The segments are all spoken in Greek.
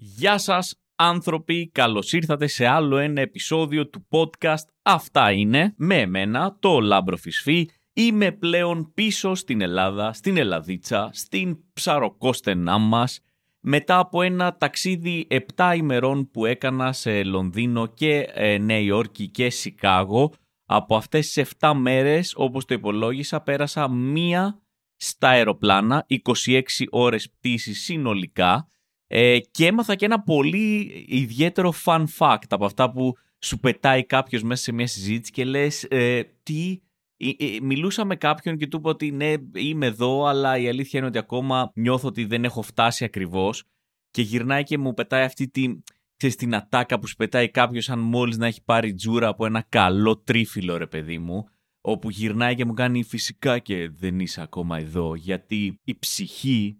Γεια σας άνθρωποι, καλώς ήρθατε σε άλλο ένα επεισόδιο του podcast Αυτά είναι με εμένα, το Λάμπρο Φισφή. Είμαι πλέον πίσω στην Ελλάδα, στην Ελλαδίτσα, στην Ψωροκώσταινά μας μετά από ένα ταξίδι 7 ημερών που έκανα σε Λονδίνο και ε, Νέα Υόρκη και Σικάγο. Από αυτές τις 7 μέρες, όπως το υπολόγισα, πέρασα μία στα αεροπλάνα, 26 ώρες πτήσης συνολικά ε, και έμαθα και ένα πολύ ιδιαίτερο fun fact από αυτά που σου πετάει κάποιος μέσα σε μια συζήτηση και λες ε, τι... Ε, ε, μιλούσα με κάποιον και του είπα ότι ναι είμαι εδώ αλλά η αλήθεια είναι ότι ακόμα νιώθω ότι δεν έχω φτάσει ακριβώς. Και γυρνάει και μου πετάει αυτή τη, ξέρεις, την ατάκα που σου πετάει κάποιος αν μόλις να έχει πάρει τζούρα από ένα καλό τρίφυλλο ρε παιδί μου όπου γυρνάει και μου κάνει φυσικά και δεν είσαι ακόμα εδώ γιατί η ψυχή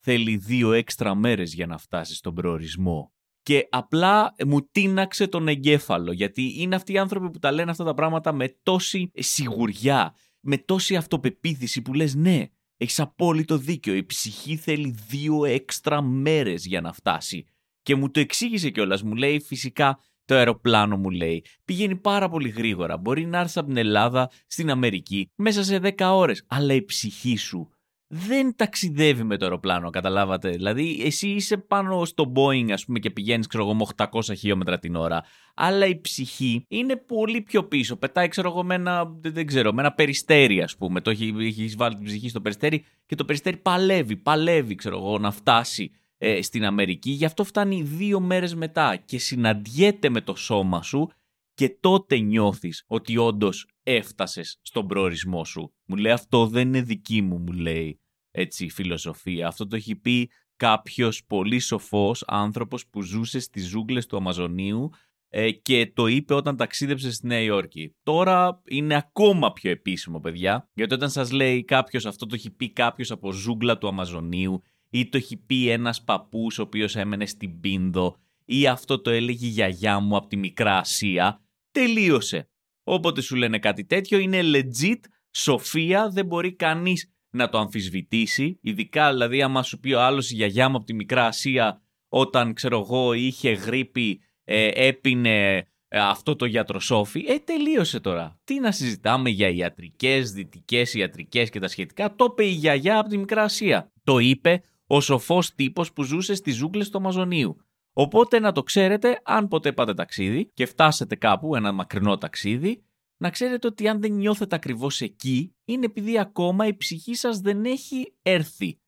θέλει δύο έξτρα μέρες για να φτάσει στον προορισμό. Και απλά μου τίναξε τον εγκέφαλο, γιατί είναι αυτοί οι άνθρωποι που τα λένε αυτά τα πράγματα με τόση σιγουριά, με τόση αυτοπεποίθηση που λες ναι, έχεις απόλυτο δίκιο, η ψυχή θέλει δύο έξτρα μέρες για να φτάσει. Και μου το εξήγησε κιόλας, μου λέει φυσικά το αεροπλάνο μου λέει πηγαίνει πάρα πολύ γρήγορα, μπορεί να έρθεις από την Ελλάδα στην Αμερική μέσα σε 10 ώρες, αλλά η ψυχή σου δεν ταξιδεύει με το αεροπλάνο, καταλάβατε. Δηλαδή, εσύ είσαι πάνω στο Boeing, ας πούμε, και πηγαίνεις, ξέρω εγώ, με 800 χιλιόμετρα την ώρα. Αλλά η ψυχή είναι πολύ πιο πίσω. Πετάει, ξέρω εγώ, με ένα, δεν ξέρω, με ένα περιστέρι, ας πούμε. Το έχει, έχεις βάλει την ψυχή στο περιστέρι και το περιστέρι παλεύει, παλεύει, ξέρω εγώ, να φτάσει ε, στην Αμερική. Γι' αυτό φτάνει δύο μέρες μετά και συναντιέται με το σώμα σου και τότε νιώθεις ότι όντως έφτασες στον προορισμό σου. Μου λέει αυτό δεν είναι δική μου, μου λέει έτσι η φιλοσοφία. Αυτό το έχει πει κάποιος πολύ σοφός άνθρωπος που ζούσε στις ζούγκλες του Αμαζονίου ε, και το είπε όταν ταξίδεψε στη Νέα Υόρκη. Τώρα είναι ακόμα πιο επίσημο, παιδιά, γιατί όταν σας λέει κάποιος αυτό το έχει πει κάποιος από ζούγκλα του Αμαζονίου ή το έχει πει ένας παππούς ο οποίος έμενε στην Πίνδο ή αυτό το έλεγε η γιαγιά μου από τη Μικρά Ασία, τελείωσε. Όποτε σου λένε κάτι τέτοιο είναι legit σοφία, δεν μπορεί κανείς να το αμφισβητήσει, ειδικά δηλαδή άμα σου πει ο άλλος η γιαγιά μου από τη Μικρά Ασία όταν ξέρω εγώ είχε γρήπη, ε, έπινε ε, αυτό το γιατροσόφι, ε τελείωσε τώρα. Τι να συζητάμε για ιατρικές, δυτικές ιατρικές και τα σχετικά, το είπε η γιαγιά από τη Μικρά Ασία. Το είπε ο σοφός τύπος που ζούσε στις ζούγκλες του Αμαζονίου. Οπότε να το ξέρετε, αν ποτέ πάτε ταξίδι και φτάσετε κάπου, ένα μακρινό ταξίδι, να ξέρετε ότι αν δεν νιώθετε ακριβώς εκεί, είναι επειδή ακόμα η ψυχή σας δεν έχει έρθει.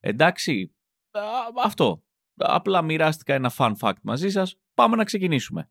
Εντάξει, αυτό. Απλά μοιράστηκα ένα fun fact μαζί σας. Πάμε να ξεκινήσουμε.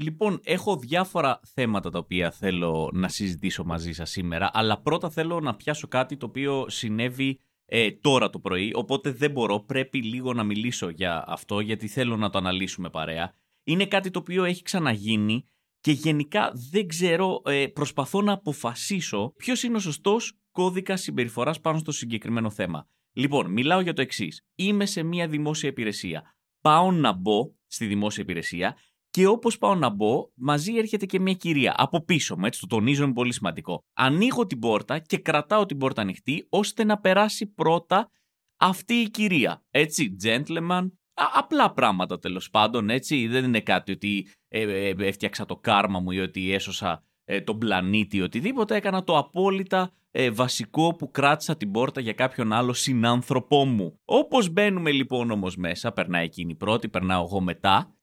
Λοιπόν, έχω διάφορα θέματα τα οποία θέλω να συζητήσω μαζί σας σήμερα, αλλά πρώτα θέλω να πιάσω κάτι το οποίο συνέβη ε, τώρα το πρωί, οπότε δεν μπορώ, πρέπει λίγο να μιλήσω για αυτό, γιατί θέλω να το αναλύσουμε παρέα. Είναι κάτι το οποίο έχει ξαναγίνει και γενικά δεν ξέρω, ε, προσπαθώ να αποφασίσω ποιος είναι ο σωστός κώδικας συμπεριφοράς πάνω στο συγκεκριμένο θέμα. Λοιπόν, μιλάω για το εξής. Είμαι σε μια δημόσια υπηρεσία. Πάω να μπω στη δημόσια υπηρεσία και όπως πάω να μπω, μαζί έρχεται και μια κυρία από πίσω μου, έτσι το τονίζω, είναι πολύ σημαντικό. Ανοίγω την πόρτα και κρατάω την πόρτα ανοιχτή, ώστε να περάσει πρώτα αυτή η κυρία. Έτσι, gentleman, απλά πράγματα τέλος πάντων, έτσι. Δεν είναι κάτι ότι ε, ε, έφτιαξα το κάρμα μου ή ότι έσωσα ε, τον πλανήτη ή οτιδήποτε. Έκανα το απόλυτα ε, βασικό που κράτησα την πόρτα για κάποιον άλλο συνάνθρωπό μου. Όπως μπαίνουμε λοιπόν όμως μέσα, περνάει εκείνη πρώτη, περνάω εγώ μετά,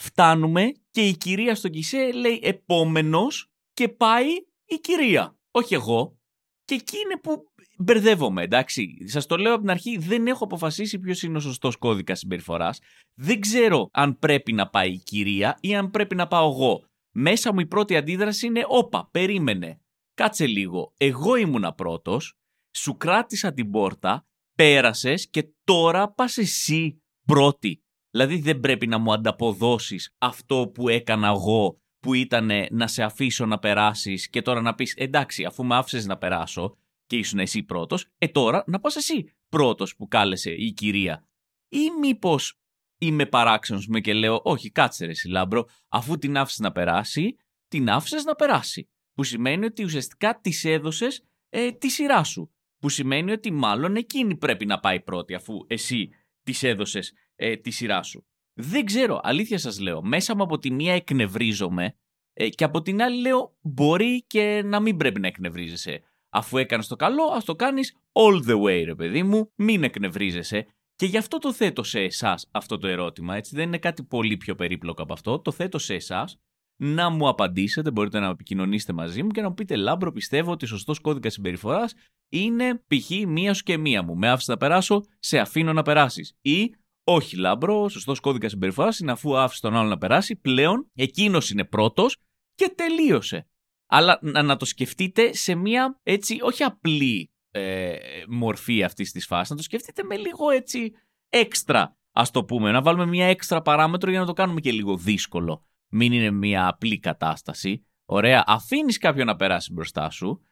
Φτάνουμε και η κυρία στον κισέ λέει επόμενος και πάει η κυρία, όχι εγώ. Και εκεί είναι που μπερδεύομαι, εντάξει. Σας το λέω από την αρχή, δεν έχω αποφασίσει ποιος είναι ο σωστός κώδικας συμπεριφοράς. Δεν ξέρω αν πρέπει να πάει η κυρία ή αν πρέπει να πάω εγώ. Μέσα μου η πρώτη αντίδραση είναι, όπα, περίμενε. Κάτσε λίγο. Εγώ ήμουνα πρώτος, σου κράτησα την πόρτα, πέρασες και τώρα πας εσύ πρώτη. Δηλαδή δεν πρέπει να μου ανταποδώσεις αυτό που έκανα εγώ που ήταν να σε αφήσω να περάσεις και τώρα να πεις εντάξει αφού με άφησες να περάσω και ήσουν εσύ πρώτος, ε τώρα να πας εσύ πρώτος που κάλεσε η κυρία. Ή μήπως είμαι παράξενος με και λέω, Όχι, κάτσε ρε, Λάμπρο, αφού την άφησες να περάσει, την άφησες να περάσει. Που σημαίνει ότι ουσιαστικά της έδωσες ε, τη σειρά σου. Που σημαίνει ότι μάλλον εκείνη πρέπει να πάει πρώτη, αφού εσύ της έδωσες ε, τη σειρά σου. Δεν ξέρω, αλήθεια σας λέω. Μέσα μου από τη μία εκνευρίζομαι ε, και από την άλλη λέω μπορεί και να μην πρέπει να εκνευρίζεσαι. Αφού έκανες το καλό, ας το κάνεις all the way, ρε παιδί μου, μην εκνευρίζεσαι. Και γι' αυτό το θέτω σε εσάς αυτό το ερώτημα, έτσι. Δεν είναι κάτι πολύ πιο περίπλοκο από αυτό. Το θέτω σε εσάς να μου απαντήσετε, μπορείτε να επικοινωνήσετε μαζί μου και να μου πείτε Λάμπρο, πιστεύω ότι σωστός κώδικας συμπεριφοράς είναι π.χ. μίας σου και μία μου. Με άφησες να περάσω, σε αφήνω να περάσεις. Ή όχι, Λάμπρο, σωστός κώδικας συμπεριφοράς είναι αφού άφησε τον άλλο να περάσει, πλέον εκείνος είναι πρώτος και τελείωσε. Αλλά να, το σκεφτείτε σε μία έτσι, όχι απλή ε, μορφή αυτής της φάσης, να το σκεφτείτε με λίγο έτσι έξτρα, ας το πούμε. Να βάλουμε μία έξτρα παράμετρο για να το κάνουμε και λίγο δύσκολο. Μην είναι μία απλή κατάσταση. Ωραία, αφήνεις κάποιον να περάσει μπροστά σου.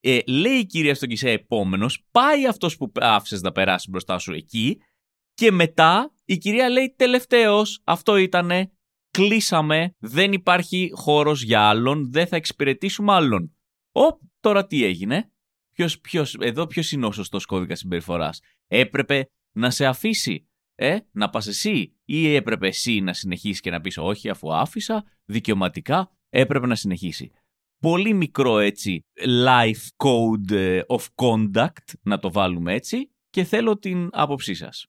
Ε, λέει η κυρία στον Κισέ επόμενος, πάει αυτός που άφησες να περάσει μπροστά σου εκεί. Και μετά η κυρία λέει τελευταίος, αυτό ήτανε, κλείσαμε, δεν υπάρχει χώρος για άλλον, δεν θα εξυπηρετήσουμε άλλον. Ω, τώρα τι έγινε; Ποιος, ποιος, εδώ ποιος είναι ο σωστός κώδικας συμπεριφοράς; Έπρεπε να σε αφήσει, ε, να πας εσύ ή έπρεπε εσύ να συνεχίσεις και να πεις όχι αφού άφησα, δικαιωματικά έπρεπε να συνεχίσει. Πολύ μικρό έτσι life code ε, of conduct, να το βάλουμε έτσι, και θέλω την άποψή σας.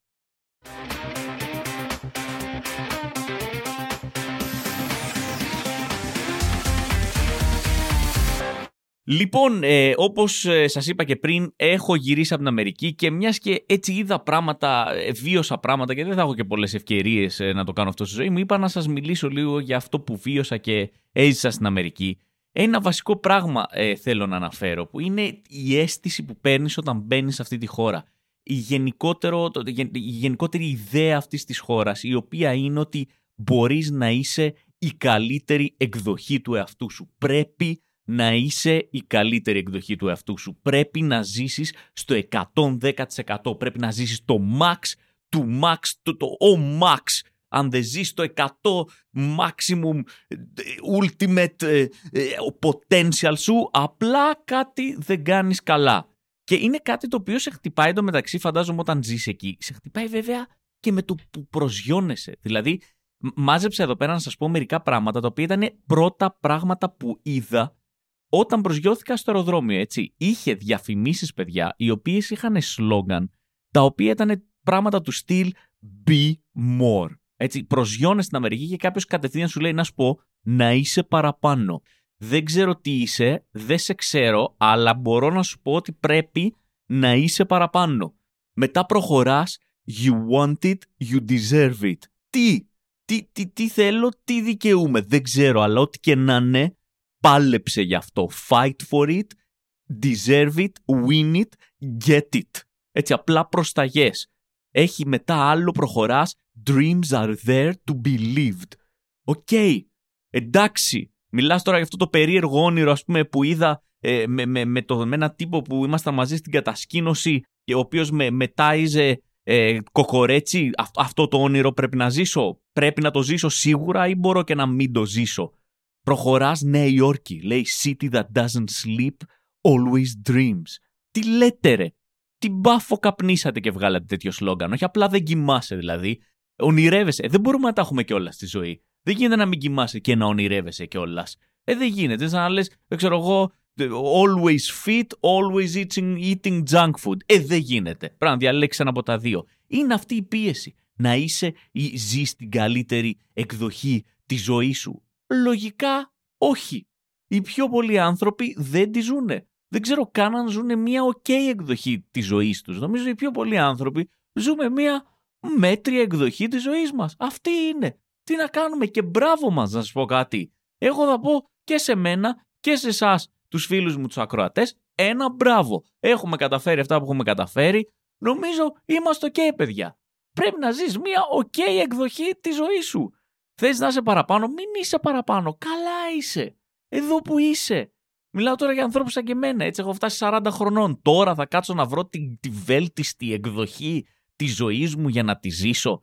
Λοιπόν, ε, όπως ε, σας είπα και πριν, έχω γυρίσει από την Αμερική και μιας και έτσι είδα πράγματα, ε, βίωσα πράγματα και δεν θα έχω και πολλές ευκαιρίες ε, να το κάνω αυτό στη ζωή μου, είπα να σας μιλήσω λίγο για αυτό που βίωσα και έζησα στην Αμερική. Ένα βασικό πράγμα θέλω να αναφέρω, που είναι η αίσθηση που παίρνεις όταν μπαίνεις σε αυτή τη χώρα. Η, γενικότερο, η γενικότερη ιδέα αυτής της χώρας, η οποία είναι ότι μπορείς να είσαι η καλύτερη εκδοχή του εαυτού σου. Πρέπει να είσαι η καλύτερη εκδοχή του εαυτού σου. Πρέπει να ζήσεις στο 110%. Πρέπει να ζήσεις το max του max, το, το o max. Αν δεν ζεις το 100 maximum ultimate ε, ε, potential σου, απλά κάτι δεν κάνεις καλά. Και είναι κάτι το οποίο σε χτυπάει εν τω μεταξύ, φαντάζομαι, όταν ζεις εκεί. Σε χτυπάει βέβαια και με το που προσγειώνεσαι. Δηλαδή, μάζεψα εδώ πέρα να σας πω μερικά πράγματα, τα οποία ήταν πρώτα πράγματα που είδα όταν προσγειώθηκα στο αεροδρόμιο, έτσι, είχε διαφημίσεις, παιδιά, οι οποίες είχαν σλόγκαν, τα οποία ήταν πράγματα του στυλ be more. Έτσι, προσγειώνε στην Αμερική και κάποιος κατευθείαν σου λέει να σου πω να είσαι παραπάνω. Δεν ξέρω τι είσαι, δεν σε ξέρω, αλλά μπορώ να σου πω ότι πρέπει να είσαι παραπάνω. Μετά προχωράς, you want it, you deserve it. Τι, τι, τι, τι θέλω, τι δικαιούμαι, δεν ξέρω, αλλά ό,τι και να είναι, πάλεψε γι' αυτό. Fight for it, deserve it, win it, get it. Έτσι απλά προσταγές. Έχει μετά άλλο προχωράς, dreams are there to be lived. OK, εντάξει. Μιλάς τώρα για αυτό το περίεργο όνειρο ας πούμε που είδα ε, με, με, με, το, με ένα τύπο που ήμασταν μαζί στην κατασκήνωση και ο οποίος με, με τάιζε ε, κοκορέτσι. αυτό το όνειρο πρέπει να ζήσω; Πρέπει να το ζήσω σίγουρα ή μπορώ και να μην το ζήσω; Προχωράς Νέα Υόρκη. Λέει City that doesn't sleep always dreams. Τι λέτε ρε; Τι μπάφο καπνίσατε και βγάλατε τέτοιο σλόγκαν. Όχι απλά δεν κοιμάσαι δηλαδή. Ονειρεύεσαι. Δεν μπορούμε να τα έχουμε κιόλας στη ζωή. Δεν γίνεται να μην κοιμάσαι και να ονειρεύεσαι κιόλας. Ε, δεν γίνεται. Σαν να λες, δεν ξέρω εγώ, always fit, always eating, eating junk food. Ε, δεν γίνεται. Πρέπει να διαλέξεις ένα από τα δύο. Είναι αυτή η πίεση. Να είσαι ή ζεις την καλύτερη εκδοχή της ζωής σου. Λογικά όχι. Οι πιο πολλοί άνθρωποι δεν τη ζουνε. Δεν ξέρω καν αν ζουν μια ok εκδοχή της ζωής τους. Νομίζω οι πιο πολλοί άνθρωποι ζούμε μια μέτρια εκδοχή της ζωής μας. Αυτή είναι. Τι να κάνουμε και μπράβο μας, να σας πω κάτι. Εγώ θα πω και σε μένα και σε εσάς, τους φίλους μου τους ακροατές, ένα μπράβο. Έχουμε καταφέρει αυτά που έχουμε καταφέρει. Νομίζω είμαστε ok, παιδιά. Πρέπει να ζεις μια ok εκδοχή της ζωής σου. Θες να είσαι παραπάνω, μην είσαι παραπάνω. Καλά είσαι. Εδώ που είσαι. Μιλάω τώρα για ανθρώπους σαν και εμένα. Έτσι, έχω φτάσει 40 χρονών. Τώρα θα κάτσω να βρω τη, τη βέλτιστη εκδοχή της ζωής μου για να τη ζήσω.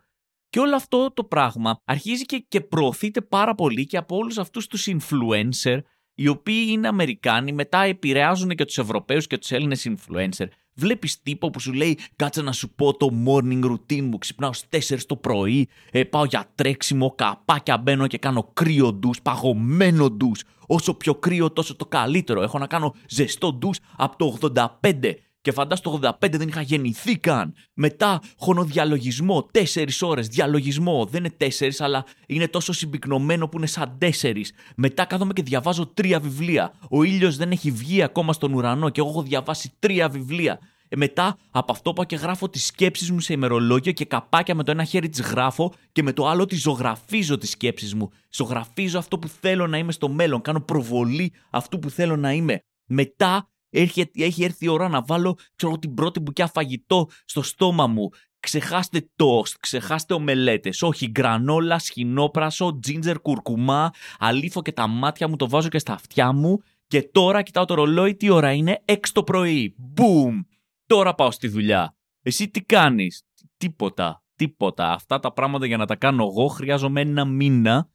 Και όλο αυτό το πράγμα αρχίζει και, και προωθείται πάρα πολύ και από όλους αυτούς τους influencer οι οποίοι είναι Αμερικάνοι, μετά επηρεάζουν και τους Ευρωπαίους και τους Έλληνες influencer. Βλέπεις τύπο που σου λέει κάτσε να σου πω το morning routine μου, ξυπνάω στις 4 το πρωί, ε, πάω για τρέξιμο, καπάκια μπαίνω και κάνω κρύο ντους, παγωμένο ντους. Όσο πιο κρύο τόσο το καλύτερο, έχω να κάνω ζεστό ντους από το 85 και φαντάσου το 85 δεν είχα γεννηθεί καν. Μετά χωνοδιαλογισμό, 4 ώρες διαλογισμό. Δεν είναι 4, αλλά είναι τόσο συμπυκνωμένο που είναι σαν 4. Μετά κάθομαι και διαβάζω τρία βιβλία. Ο ήλιος δεν έχει βγει ακόμα στον ουρανό και εγώ έχω διαβάσει τρία βιβλία. Ε, μετά από αυτό πάω και γράφω τις σκέψεις μου σε ημερολόγιο και καπάκια με το ένα χέρι τις γράφω και με το άλλο τι ζωγραφίζω τις σκέψεις μου. Ζωγραφίζω αυτό που θέλω να είμαι στο μέλλον. Κάνω προβολή αυτού που θέλω να είμαι. Μετά έχει, έχει έρθει η ώρα να βάλω ξέρω, την πρώτη μπουκιά φαγητό στο στόμα μου. Ξεχάστε τόστ, ξεχάστε ομελέτες. Όχι, γκρανόλα, σχοινόπρασο, τζίντζερ, κουρκουμά. Αλήφω και τα μάτια μου, το βάζω και στα αυτιά μου. Και τώρα κοιτάω το ρολόι, τι ώρα είναι, 6 το πρωί. Μπούμ! Τώρα πάω στη δουλειά. Εσύ τι κάνεις; Τίποτα, τίποτα. Αυτά τα πράγματα για να τα κάνω εγώ χρειάζομαι ένα μήνα με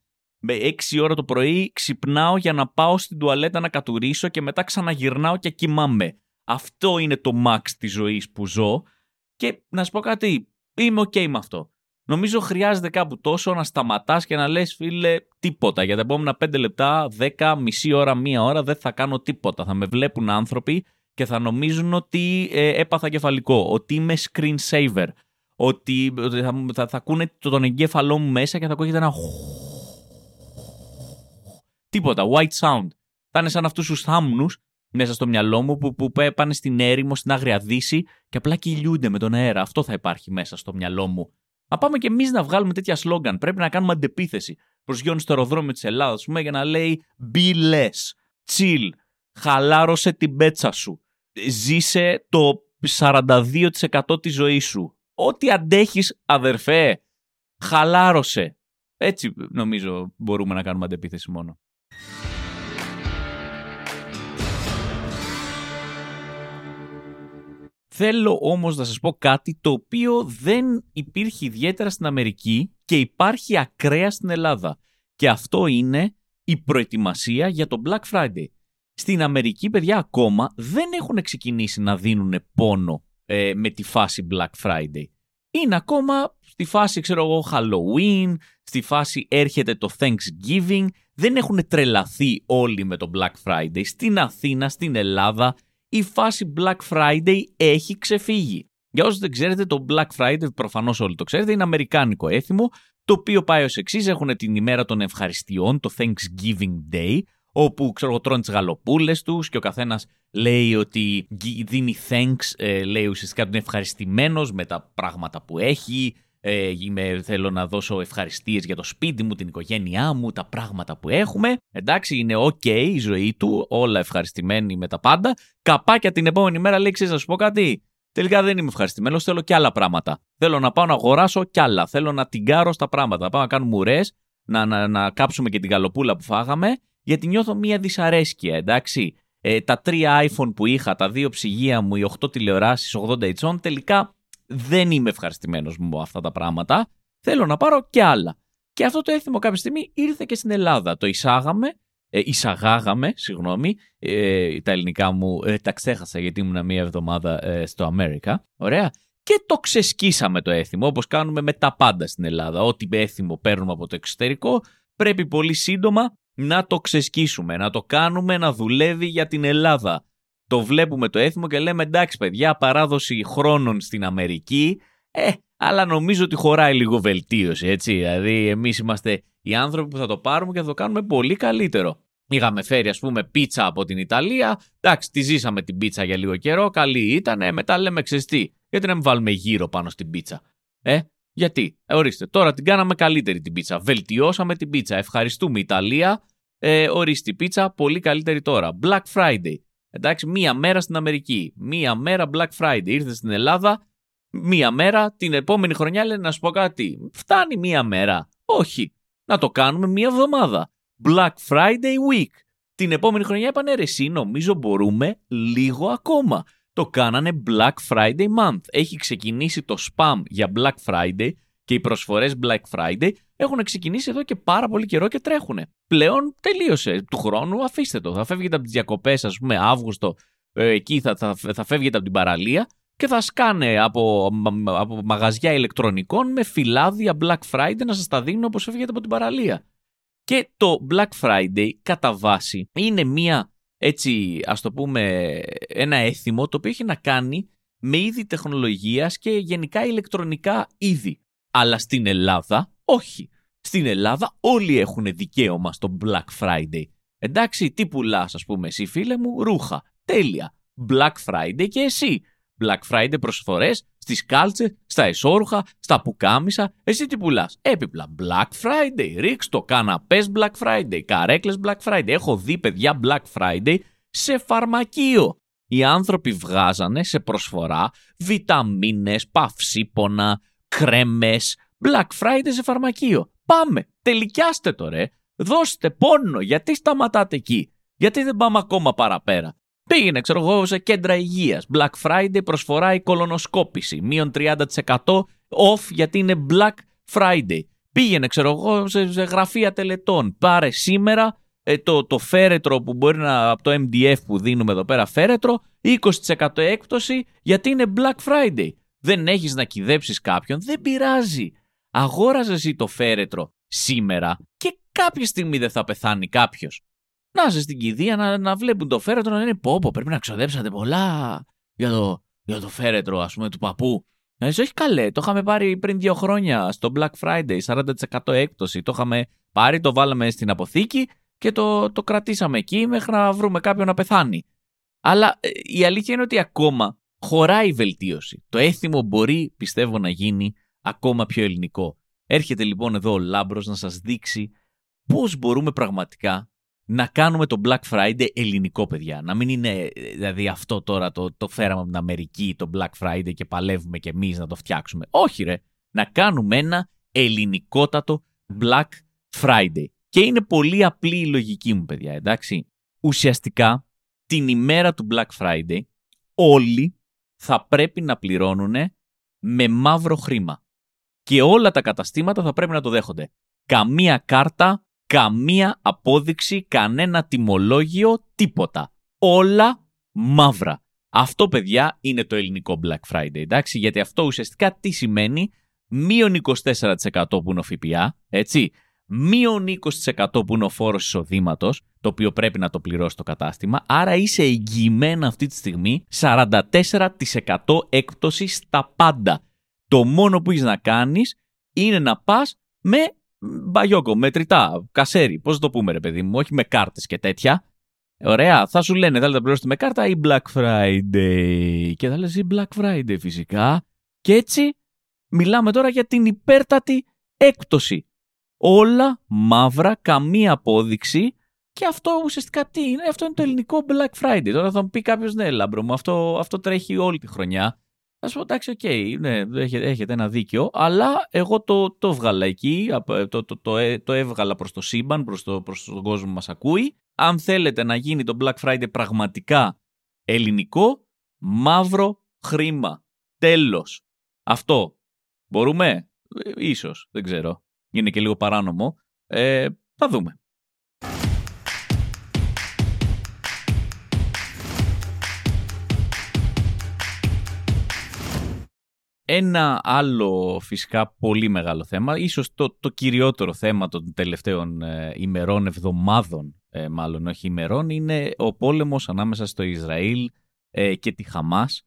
6 ώρα το πρωί ξυπνάω για να πάω στην τουαλέτα να κατουρίσω και μετά ξαναγυρνάω και κοιμάμαι. Αυτό είναι το max της ζωής που ζω και να σου πω κάτι, είμαι ok με αυτό. Νομίζω χρειάζεται κάπου τόσο να σταματάς και να λες φίλε τίποτα. Για τα επόμενα 5 λεπτά, 10, μισή ώρα, μία ώρα δεν θα κάνω τίποτα. Θα με βλέπουν άνθρωποι και θα νομίζουν ότι ε, έπαθα κεφαλικό, ότι είμαι screen saver, ότι θα, θα, θα ακούνε τον εγκέφαλό μου μέσα και θα ακούγεται ένα Τίποτα. White sound. Θα είναι σαν αυτούς τους θάμνους μέσα στο μυαλό μου που, που πάνε στην έρημο, στην άγρια δύση και απλά κυλιούνται με τον αέρα. Αυτό θα υπάρχει μέσα στο μυαλό μου. Να πάμε κι εμείς να βγάλουμε τέτοια σλόγκαν. Πρέπει να κάνουμε αντεπίθεση προσγειώνεσαι στο αεροδρόμιο της Ελλάδα, πούμε, για να λέει Be less. Chill. Χαλάρωσε την πέτσα σου. Ζήσε το 42% της ζωής σου. Ό,τι αντέχεις, αδερφέ, χαλάρωσε. Έτσι νομίζω μπορούμε να κάνουμε αντεπίθεση μόνο. Θέλω όμως να σας πω κάτι το οποίο δεν υπήρχε ιδιαίτερα στην Αμερική και υπάρχει ακραία στην Ελλάδα. Και αυτό είναι η προετοιμασία για το Black Friday. Στην Αμερική, παιδιά, ακόμα δεν έχουν ξεκινήσει να δίνουν πόνο ε, με τη φάση Black Friday. Είναι ακόμα στη φάση, ξέρω εγώ, Halloween, στη φάση έρχεται το Thanksgiving. Δεν έχουν τρελαθεί όλοι με το Black Friday. Στην Αθήνα, στην Ελλάδα, η φάση Black Friday έχει ξεφύγει. Για όσους δεν ξέρετε, το Black Friday, προφανώς όλοι το ξέρετε, είναι αμερικάνικο έθιμο, το οποίο πάει ως εξής έχουν την ημέρα των ευχαριστειών, το Thanksgiving Day, όπου ξέρω τρώνε τις γαλοπούλες τους και ο καθένας λέει ότι δίνει thanks, ε, λέει ουσιαστικά ότι είναι ευχαριστημένος με τα πράγματα που έχει. Ε, είμαι, θέλω να δώσω ευχαριστίες για το σπίτι μου, την οικογένειά μου, τα πράγματα που έχουμε. Εντάξει, είναι ok η ζωή του, όλα ευχαριστημένοι με τα πάντα. Καπάκια την επόμενη μέρα λέει, ξέρεις να σου πω κάτι, Τελικά δεν είμαι ευχαριστημένος, θέλω και άλλα πράγματα. Θέλω να πάω να αγοράσω κι άλλα. Θέλω να τυγκάρω στα πράγματα. Να πάω να κάνουμε ουρές, να, να, να κάψουμε και την καλοπούλα που φάγαμε γιατί νιώθω μία δυσαρέσκεια, εντάξει. Ε, τα τρία iPhone που είχα, τα δύο ψυγεία μου, οι 8 τηλεοράσεις 80 inch, τελικά δεν είμαι ευχαριστημένος με αυτά τα πράγματα. Θέλω να πάρω και άλλα. Και αυτό το έθιμο κάποια στιγμή ήρθε και στην Ελλάδα. Το εισάγαμε, ε, εισαγάγαμε, συγγνώμη, ε, τα ελληνικά μου ε, τα ξέχασα γιατί ήμουν μία εβδομάδα ε, στο Αμέρικα. Ωραία. Και το ξεσκίσαμε το έθιμο, όπως κάνουμε με τα πάντα στην Ελλάδα. Ό,τι έθιμο παίρνουμε από το εξωτερικό, πρέπει πολύ σύντομα να το ξεσκίσουμε, να το κάνουμε να δουλεύει για την Ελλάδα. Το βλέπουμε το έθιμο και λέμε εντάξει παιδιά, παράδοση χρόνων στην Αμερική, ε, αλλά νομίζω ότι χωράει λίγο βελτίωση, έτσι. Δηλαδή, εμείς είμαστε οι άνθρωποι που θα το πάρουμε και θα το κάνουμε πολύ καλύτερο. Είχαμε φέρει, ας πούμε, πίτσα από την Ιταλία. Εντάξει, τη ζήσαμε την πίτσα για λίγο καιρό. Καλή ήταν. Μετά λέμε ξεστή. Γιατί να μην βάλουμε γύρω πάνω στην πίτσα; Ε, γιατί, ε, ορίστε, τώρα την κάναμε καλύτερη την πίτσα. Βελτιώσαμε την πίτσα. Ευχαριστούμε Ιταλία. Ε, ορίστε, πίτσα πολύ καλύτερη τώρα. Black Friday. Εντάξει, μία μέρα στην Αμερική. Μία μέρα Black Friday. Ήρθε στην Ελλάδα. Μία μέρα. Την επόμενη χρονιά λένε να σου πω κάτι. Φτάνει μία μέρα. Όχι. Να το κάνουμε μία εβδομάδα. Black Friday Week. Την επόμενη χρονιά είπανε ρε εσύ νομίζω μπορούμε λίγο ακόμα το κάνανε Black Friday Month. Έχει ξεκινήσει το spam για Black Friday Και οι προσφορές Black Friday έχουν ξεκινήσει εδώ και πάρα πολύ καιρό και τρέχουν. Πλέον τελείωσε. Του χρόνου αφήστε το. Θα φεύγετε από τις διακοπές, ας πούμε, Αύγουστο, ε, εκεί θα, θα, θα φεύγετε από την παραλία και θα σκάνε από, από μαγαζιά ηλεκτρονικών με φυλάδια Black Friday να σας τα δίνουν όπως φεύγετε από την παραλία. Και το Black Friday κατά βάση είναι μία έτσι ας το πούμε ένα έθιμο το οποίο έχει να κάνει με είδη τεχνολογίας και γενικά ηλεκτρονικά είδη. Αλλά στην Ελλάδα όχι. Στην Ελλάδα όλοι έχουν δικαίωμα στο Black Friday. Εντάξει, τι πουλάς ας πούμε εσύ φίλε μου, ρούχα. Τέλεια. Black Friday και εσύ. Black Friday προσφορές στις κάλτσες, στα εσόρουχα, στα πουκάμισα. Εσύ τι πουλάς. Έπιπλα Black Friday. Ρίξ το καναπές Black Friday. Καρέκλες Black Friday. Έχω δει παιδιά Black Friday σε φαρμακείο. Οι άνθρωποι βγάζανε σε προσφορά βιταμίνες, παυσίπονα, κρέμες. Black Friday σε φαρμακείο. Πάμε. Τελικιάστε το ρε. Δώστε πόνο. Γιατί σταματάτε εκεί; Γιατί δεν πάμε ακόμα παραπέρα; Πήγαινε, ξέρω εγώ, σε κέντρα υγείας. Black Friday προσφορά η κολονοσκόπηση. Μείον 30% off γιατί είναι Black Friday. Πήγαινε, ξέρω εγώ, σε, γραφεία τελετών. Πάρε σήμερα ε, το, το φέρετρο που μπορεί να. από το MDF που δίνουμε εδώ πέρα φέρετρο, 20% έκπτωση γιατί είναι Black Friday. Δεν έχεις να κυδέψεις κάποιον, δεν πειράζει. Αγόραζε εσύ το φέρετρο σήμερα και κάποια στιγμή δεν θα πεθάνει κάποιος να είσαι στην κηδεία να, να βλέπουν το φέρετρο να λένε πω πω πρέπει να ξοδέψατε πολλά για το, για το φέρετρο ας πούμε του παππού. Έτσι, όχι καλέ, το είχαμε πάρει πριν δύο χρόνια στο Black Friday, 40% έκπτωση. Το είχαμε πάρει, το βάλαμε στην αποθήκη και το, το κρατήσαμε εκεί μέχρι να βρούμε κάποιον να πεθάνει. Αλλά ε, η αλήθεια είναι ότι ακόμα χωράει βελτίωση. Το έθιμο μπορεί, πιστεύω, να γίνει ακόμα πιο ελληνικό. Έρχεται λοιπόν εδώ ο Λάμπρος να σας δείξει πώς μπορούμε πραγματικά να κάνουμε το Black Friday ελληνικό, παιδιά. Να μην είναι, δηλαδή, αυτό τώρα το, το φέραμε από την Αμερική, το Black Friday και παλεύουμε κι εμείς να το φτιάξουμε. Όχι, ρε. Να κάνουμε ένα ελληνικότατο Black Friday. Και είναι πολύ απλή η λογική μου, παιδιά, εντάξει. Ουσιαστικά, την ημέρα του Black Friday, όλοι θα πρέπει να πληρώνουν με μαύρο χρήμα. Και όλα τα καταστήματα θα πρέπει να το δέχονται. Καμία κάρτα καμία απόδειξη, κανένα τιμολόγιο, τίποτα. Όλα μαύρα. Αυτό, παιδιά, είναι το ελληνικό Black Friday, εντάξει, γιατί αυτό ουσιαστικά τι σημαίνει, μείον 24% που είναι ο ΦΠΑ, έτσι, μείον 20% που είναι ο φόρος εισοδήματος, το οποίο πρέπει να το πληρώσει το κατάστημα, άρα είσαι εγγυημένα αυτή τη στιγμή 44% έκπτωση στα πάντα. Το μόνο που έχεις να κάνεις είναι να πας με μπαγιόκο, μετρητά, κασέρι, πώς το πούμε, ρε παιδί μου, όχι με κάρτες και τέτοια. Ωραία, θα σου λένε, θέλετε να πληρώσετε με κάρτα ή Black Friday; Και θα λες ή Black Friday φυσικά. Και έτσι μιλάμε τώρα για την υπέρτατη έκπτωση. Όλα μαύρα, καμία απόδειξη. Και αυτό ουσιαστικά τι είναι, αυτό είναι το ελληνικό Black Friday. Τώρα θα μου πει κάποιος, ναι, Λάμπρο μου, αυτό, αυτό τρέχει όλη τη χρονιά. Θα σου πω, εντάξει, OK, okay, ναι, έχετε, έχετε ένα δίκιο, αλλά εγώ το, το έβγαλα εκεί, το, το, το, ε, το έβγαλα προς το σύμπαν, προς, το, προς τον κόσμο που μας ακούει. Αν θέλετε να γίνει το Black Friday πραγματικά ελληνικό, μαύρο χρήμα. Τέλος. Αυτό. Μπορούμε; Ε, ίσως, δεν ξέρω. Είναι και λίγο παράνομο. Ε, θα δούμε. Ένα άλλο φυσικά πολύ μεγάλο θέμα, ίσως το, το κυριότερο θέμα των τελευταίων ε, ημερών, εβδομάδων ε, μάλλον όχι ημερών, είναι ο πόλεμος ανάμεσα στο Ισραήλ ε, και τη Χαμάς.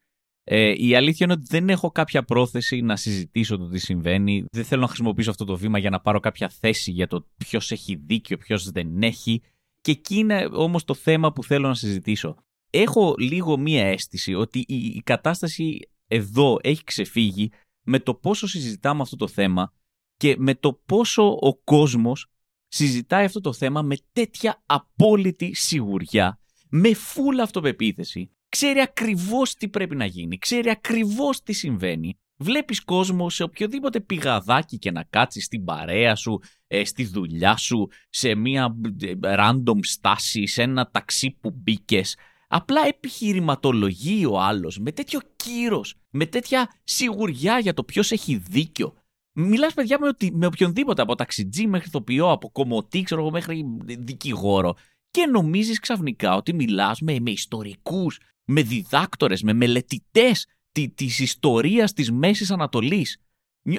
Η αλήθεια είναι ότι δεν έχω κάποια πρόθεση να συζητήσω το τι συμβαίνει. Δεν θέλω να χρησιμοποιήσω αυτό το βήμα για να πάρω κάποια θέση για το ποιος έχει δίκιο, ποιος δεν έχει. Και εκεί είναι όμως το θέμα που θέλω να συζητήσω. Έχω λίγο μία αίσθηση ότι η κατάσταση εδώ έχει ξεφύγει με το πόσο συζητάμε αυτό το θέμα και με το πόσο ο κόσμος συζητάει αυτό το θέμα με τέτοια απόλυτη σιγουριά, με φούλα αυτοπεποίθηση. Ξέρει ακριβώς τι πρέπει να γίνει, ξέρει ακριβώς τι συμβαίνει. Βλέπεις κόσμο σε οποιοδήποτε πηγαδάκι και να κάτσεις στην παρέα σου, ε, στη δουλειά σου, σε μια ε, random στάση, σε ένα ταξί που μπήκες, Απλά επιχειρηματολογεί ο άλλος με τέτοιο κύρος, με τέτοια σιγουριά για το ποιος έχει δίκιο. Μιλάς, παιδιά, με, οτι, με οποιονδήποτε, από ταξιτζή μέχρι ηθοποιό, από κομμωτή, ξέρω εγώ, μέχρι δικηγόρο. Και νομίζεις ξαφνικά ότι μιλάς με, με ιστορικούς, με διδάκτορες, με μελετητές τη ιστορίας της Μέσης Ανατολής.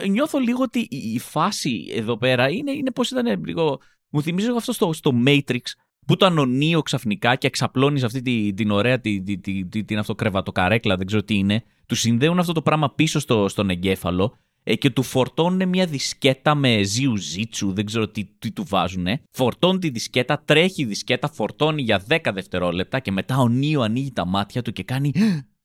Νιώθω λίγο ότι η φάση εδώ πέρα είναι, είναι πώς ήταν λίγο. Μου θυμίζει αυτό στο, στο Matrix που ήταν ο Νίο ξαφνικά και εξαπλώνει αυτή την, την ωραία την, την, την, την αυτοκρεβατοκαρέκλα, δεν ξέρω τι είναι. Του συνδέουν αυτό το πράγμα πίσω στο, στον εγκέφαλο ε, και του φορτώνουν μια δισκέτα με ζιουζίτσου, δεν ξέρω τι, τι του βάζουν. Φορτώνει τη δισκέτα, τρέχει η δισκέτα, φορτώνει για 10 δευτερόλεπτα και μετά ο Νίο ανοίγει τα μάτια του και κάνει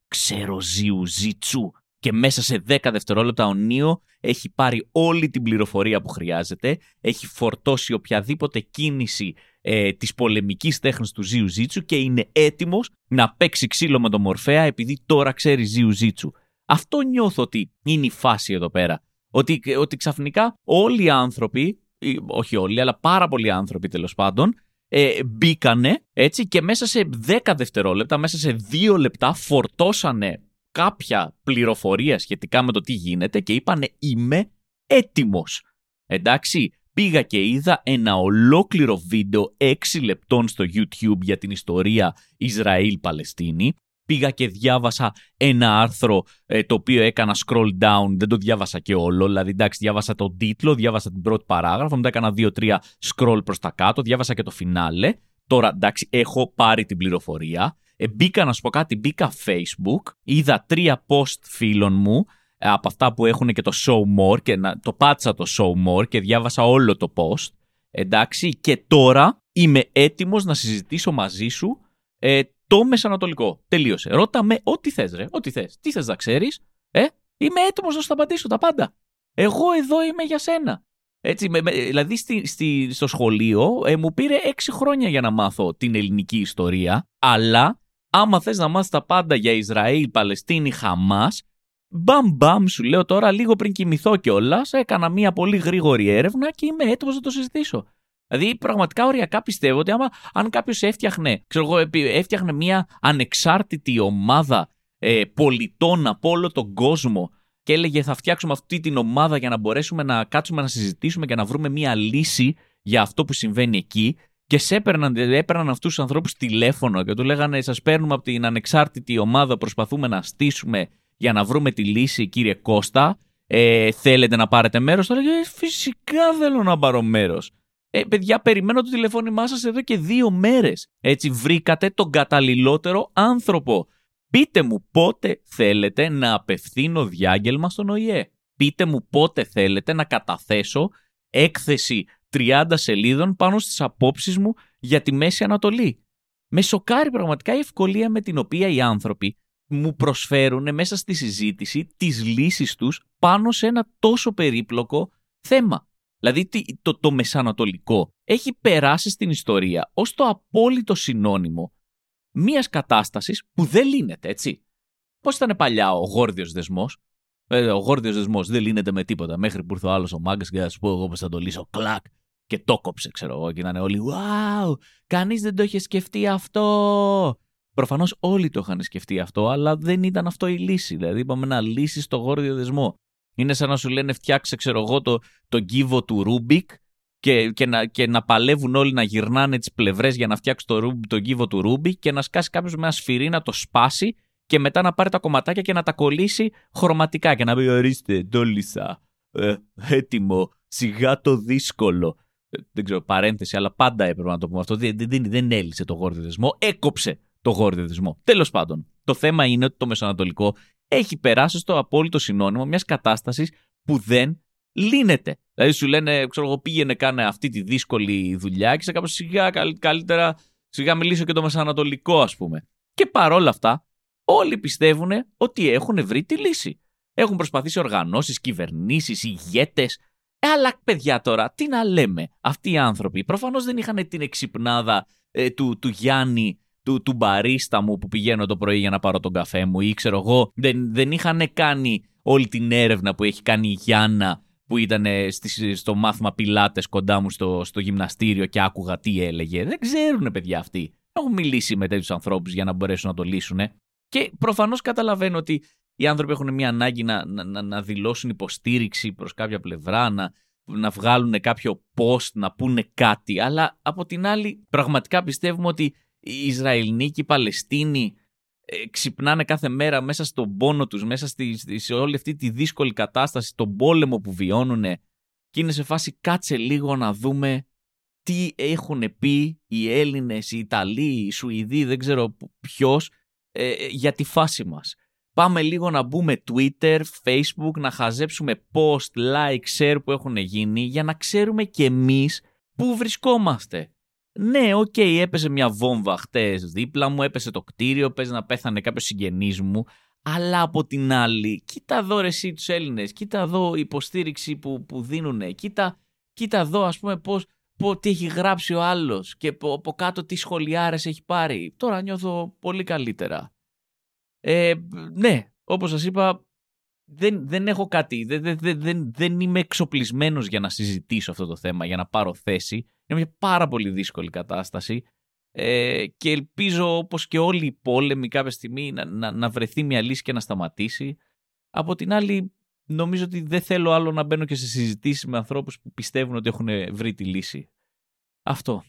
«Ξέρω ζιουζίτσου» και μέσα σε 10 δευτερόλεπτα ο Νίο έχει πάρει όλη την πληροφορία που χρειάζεται, έχει φορτώσει οποιαδήποτε κίνηση ε, της πολεμικής τέχνης του Ζιου Ζίτσου και είναι έτοιμος να παίξει ξύλο με τον Μορφέα επειδή τώρα ξέρει Ζιου Ζίτσου. Αυτό νιώθω ότι είναι η φάση εδώ πέρα. Ότι, ότι ξαφνικά όλοι οι άνθρωποι, όχι όλοι, αλλά πάρα πολλοί άνθρωποι τέλος πάντων, ε, μπήκανε έτσι και μέσα σε 10 δευτερόλεπτα, μέσα σε 2 λεπτά φορτώσανε κάποια πληροφορία σχετικά με το τι γίνεται και είπανε είμαι έτοιμος. Εντάξει, πήγα και είδα ένα ολόκληρο βίντεο 6 λεπτών στο YouTube για την ιστορία Ισραήλ-Παλαιστίνη. Πήγα και διάβασα ένα άρθρο ε, το οποίο έκανα scroll down, δεν το διάβασα και όλο, δηλαδή εντάξει διάβασα τον τίτλο, διάβασα την πρώτη παράγραφο, μετά έκανα 2-3 scroll προς τα κάτω, διάβασα και το φινάλε. Τώρα εντάξει έχω πάρει την πληροφορία, ε, μπήκα να σου πω κάτι, μπήκα Facebook, είδα τρία post φίλων μου ε, από αυτά που έχουν και το show more και να, το πάτσα το show more και διάβασα όλο το post. Εντάξει, και τώρα είμαι έτοιμος να συζητήσω μαζί σου ε, το Μεσανατολικό. Τελείωσε. Ρώτα με ό,τι θες ρε, ό,τι θες. Τι θες να ξέρεις, ε, είμαι έτοιμος να σου τα απαντήσω τα πάντα. Εγώ εδώ είμαι για σένα. Έτσι, με, δηλαδή στη, στη, στο σχολείο ε, μου πήρε έξι χρόνια για να μάθω την ελληνική ιστορία, αλλά άμα θες να μάθεις τα πάντα για Ισραήλ, Παλαιστίνη, Χαμάς, μπαμ μπαμ σου λέω τώρα λίγο πριν κοιμηθώ κιόλας, έκανα μια πολύ γρήγορη έρευνα και είμαι έτοιμος να το συζητήσω. Δηλαδή, πραγματικά οριακά πιστεύω ότι άμα, αν κάποιος έφτιαχνε, ξέρω εγώ, έφτιαχνε μια ανεξάρτητη ομάδα ε, πολιτών από όλο τον κόσμο και έλεγε θα φτιάξουμε αυτή την ομάδα για να μπορέσουμε να κάτσουμε να συζητήσουμε και να βρούμε μια λύση για αυτό που συμβαίνει εκεί και σε έπαιρναν, έπαιρναν αυτούς τους ανθρώπους τηλέφωνο και του λέγανε σας παίρνουμε από την ανεξάρτητη ομάδα προσπαθούμε να στήσουμε για να βρούμε τη λύση κύριε Κώστα. Ε, θέλετε να πάρετε μέρος; Τώρα ε, φυσικά θέλω να πάρω μέρος ε, παιδιά, περιμένω το τηλεφώνημά σας εδώ και δύο μέρες. Έτσι βρήκατε τον καταλληλότερο άνθρωπο. Πείτε μου πότε θέλετε να απευθύνω διάγγελμα στον ΟΗΕ. Πείτε μου πότε θέλετε να καταθέσω έκθεση 30 σελίδων πάνω στις απόψεις μου για τη Μέση Ανατολή. Με σοκάρει πραγματικά η ευκολία με την οποία οι άνθρωποι μου προσφέρουν μέσα στη συζήτηση τις λύσεις τους πάνω σε ένα τόσο περίπλοκο θέμα. Δηλαδή το, το μεσανατολικό έχει περάσει στην ιστορία ως το απόλυτο συνώνυμο μιας κατάστασης που δεν λύνεται, έτσι. Πώς ήταν παλιά ο γόρδιος δεσμός; Ε, ο γόρδιος δεσμός δεν λύνεται με τίποτα μέχρι που ήρθε ο άλλος ο μάγκας και θα σου πω εγώ πώς θα το λύσω. Κλακ. Και το 'κοψε, ξέρω εγώ. Και είναι όλοι, wow, κανείς δεν το είχε σκεφτεί αυτό. Προφανώς όλοι το είχαν σκεφτεί αυτό, αλλά δεν ήταν αυτό η λύση. Δηλαδή είπαμε να λύσεις το γόρδιο δεσμό. Είναι σαν να σου λένε φτιάξε, ξέρω εγώ, το, το κύβο του Ρούμπικ και, και, να, και να παλεύουν όλοι να γυρνάνε τις πλευρές για να φτιάξει το, το κύβο του Ρούμπικ και να σκάσει κάποιος με ένα σφυρί να το σπάσει και μετά να πάρει τα κομματάκια και να τα κολλήσει χρωματικά και να πει ορίστε, το λύσα, ε, έτοιμο, σιγά το δύσκολο. Ε, δεν ξέρω, παρένθεση, αλλά πάντα έπρεπε να το πούμε αυτό. Δεν, δεν, δεν έλυσε το γόρδιο δεσμό, έκοψε το γόρδιο δεσμό. Τέλος πάντων, το θέμα είναι ότι το Μεσοανατολικό έχει περάσει στο απόλυτο συνώνυμο μιας κατάστασης που δεν λύνεται. Δηλαδή σου λένε, ξέρω εγώ, πήγαινε κάνε αυτή τη δύσκολη δουλειά και σε κάπως σιγά καλύτερα, σιγά μιλήσω και το Μεσανατολικό ας πούμε. Και παρόλα αυτά, όλοι πιστεύουν ότι έχουν βρει τη λύση. Έχουν προσπαθήσει οργανώσεις, κυβερνήσεις, ηγέτες. Ε, αλλά παιδιά τώρα, τι να λέμε. Αυτοί οι άνθρωποι προφανώς δεν είχαν την εξυπνάδα ε, του, του Γιάννη του, του μπαρίστα μου που πηγαίνω το πρωί για να πάρω τον καφέ μου ή ξέρω εγώ δεν, δεν είχαν κάνει όλη την έρευνα που έχει κάνει η Γιάννα που ήταν στο μάθημα πιλάτες κοντά μου στο, στο γυμναστήριο και άκουγα τι έλεγε. Δεν ξέρουν παιδιά αυτοί. Έχουν μιλήσει με τέτοιους ανθρώπους για να μπορέσουν να το λύσουν. Και προφανώς καταλαβαίνω ότι οι άνθρωποι έχουν μια ανάγκη να, να, να δηλώσουν υποστήριξη προς κάποια πλευρά, να, να βγάλουν κάποιο post, να πούνε κάτι. Αλλά από την άλλη, πραγματικά πιστεύουμε ότι οι Ισραηλοί και οι Παλαιστίνοι ε, ξυπνάνε κάθε μέρα μέσα στον πόνο τους, μέσα στη, σε όλη αυτή τη δύσκολη κατάσταση, τον πόλεμο που βιώνουν και είναι σε φάση κάτσε λίγο να δούμε τι έχουν πει οι Έλληνες, οι Ιταλοί, οι Σουηδοί, δεν ξέρω ποιος, ε, για τη φάση μας. Πάμε λίγο να μπούμε Twitter, Facebook, να χαζέψουμε post, like, share που έχουν γίνει για να ξέρουμε και εμείς πού βρισκόμαστε. Ναι, ok, okay, έπεσε μια βόμβα χτες δίπλα μου, έπεσε το κτίριο, παίζει να πέθανε κάποιος συγγενής μου, αλλά από την άλλη, κοίτα εδώ ρε εσύ τους Έλληνες, κοίτα εδώ η υποστήριξη που, που δίνουν, κοίτα, κοίτα εδώ ας πούμε πώς, πω, τι έχει γράψει ο άλλος και από κάτω τι σχολιάρες έχει πάρει. Τώρα νιώθω πολύ καλύτερα. Ε, ναι, όπως σας είπα, δεν, δεν έχω κάτι, δεν, δεν, δεν, δεν είμαι εξοπλισμένος για να συζητήσω αυτό το θέμα, για να πάρω θέση. Είναι μια πάρα πολύ δύσκολη κατάσταση ε, και ελπίζω όπως και όλοι οι πόλεμοι κάποια στιγμή να, να, να βρεθεί μια λύση και να σταματήσει. Από την άλλη νομίζω ότι δεν θέλω άλλο να μπαίνω και σε συζητήσεις με ανθρώπους που πιστεύουν ότι έχουν βρει τη λύση. Αυτό.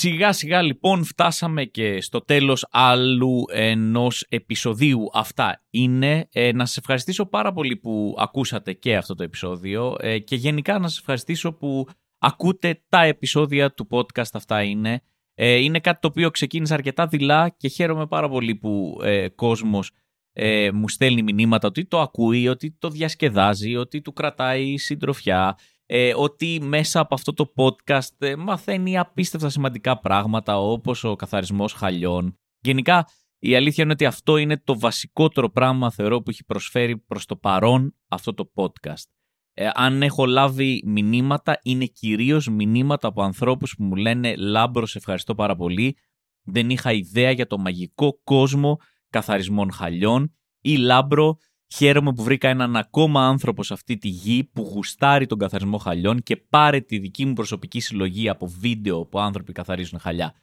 Σιγά σιγά λοιπόν φτάσαμε και στο τέλος άλλου ενός επεισοδίου. Αυτά είναι. Ε, να σας ευχαριστήσω πάρα πολύ που ακούσατε και αυτό το επεισόδιο ε, και γενικά να σας ευχαριστήσω που ακούτε τα επεισόδια του podcast. Αυτά είναι. Ε, είναι κάτι το οποίο ξεκίνησε αρκετά δειλά και χαίρομαι πάρα πολύ που ε, κόσμος ε, μου στέλνει μηνύματα ότι το ακούει, ότι το διασκεδάζει, ότι του κρατάει συντροφιά ε, ότι μέσα από αυτό το podcast ε, μαθαίνει απίστευτα σημαντικά πράγματα όπως ο καθαρισμός χαλιών. Γενικά η αλήθεια είναι ότι αυτό είναι το βασικότερο πράγμα θεωρώ που έχει προσφέρει προς το παρόν αυτό το podcast. Ε, αν έχω λάβει μηνύματα είναι κυρίως μηνύματα από ανθρώπους που μου λένε «Λάμπρο, σε ευχαριστώ πάρα πολύ, δεν είχα ιδέα για το μαγικό κόσμο καθαρισμών χαλιών» ή «Λάμπρο, Χαίρομαι που βρήκα έναν ακόμα άνθρωπο σε αυτή τη γη που γουστάρει τον καθαρισμό χαλιών και πάρε τη δική μου προσωπική συλλογή από βίντεο που άνθρωποι καθαρίζουν χαλιά.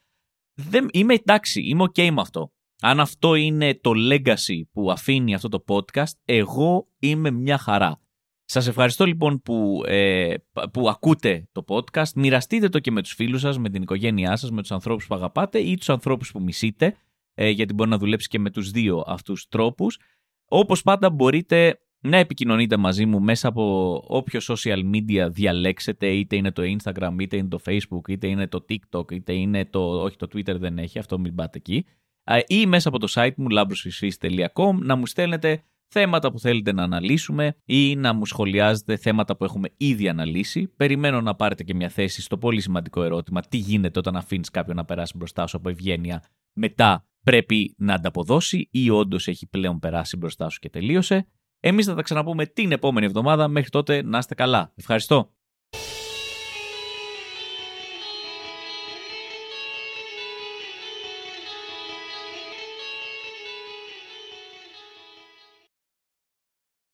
Δεν, είμαι εντάξει, είμαι ok με αυτό. Αν αυτό είναι το legacy που αφήνει αυτό το podcast, εγώ είμαι μια χαρά. Σας ευχαριστώ λοιπόν που, ε, που ακούτε το podcast. Μοιραστείτε το και με τους φίλους σας, με την οικογένειά σας, με τους ανθρώπους που αγαπάτε ή τους ανθρώπους που μισείτε, ε, γιατί μπορεί να δουλέψει και με τους δύο αυτούς τρόπους. Όπως πάντα μπορείτε να επικοινωνείτε μαζί μου μέσα από όποιο social media διαλέξετε, είτε είναι το Instagram, είτε είναι το Facebook, είτε είναι το TikTok, είτε είναι το... όχι το Twitter δεν έχει, αυτό μην πάτε εκεί. Ή μέσα από το site μου labrosfisfis.com να μου στέλνετε θέματα που θέλετε να αναλύσουμε ή να μου σχολιάζετε θέματα που έχουμε ήδη αναλύσει. Περιμένω να πάρετε και μια θέση στο πολύ σημαντικό ερώτημα τι γίνεται όταν αφήνεις κάποιον να περάσει μπροστά σου από ευγένεια μετά πρέπει να ανταποδώσει ή όντως έχει πλέον περάσει μπροστά σου και τελείωσε. Εμείς θα τα ξαναπούμε την επόμενη εβδομάδα. Μέχρι τότε να είστε καλά. Ευχαριστώ.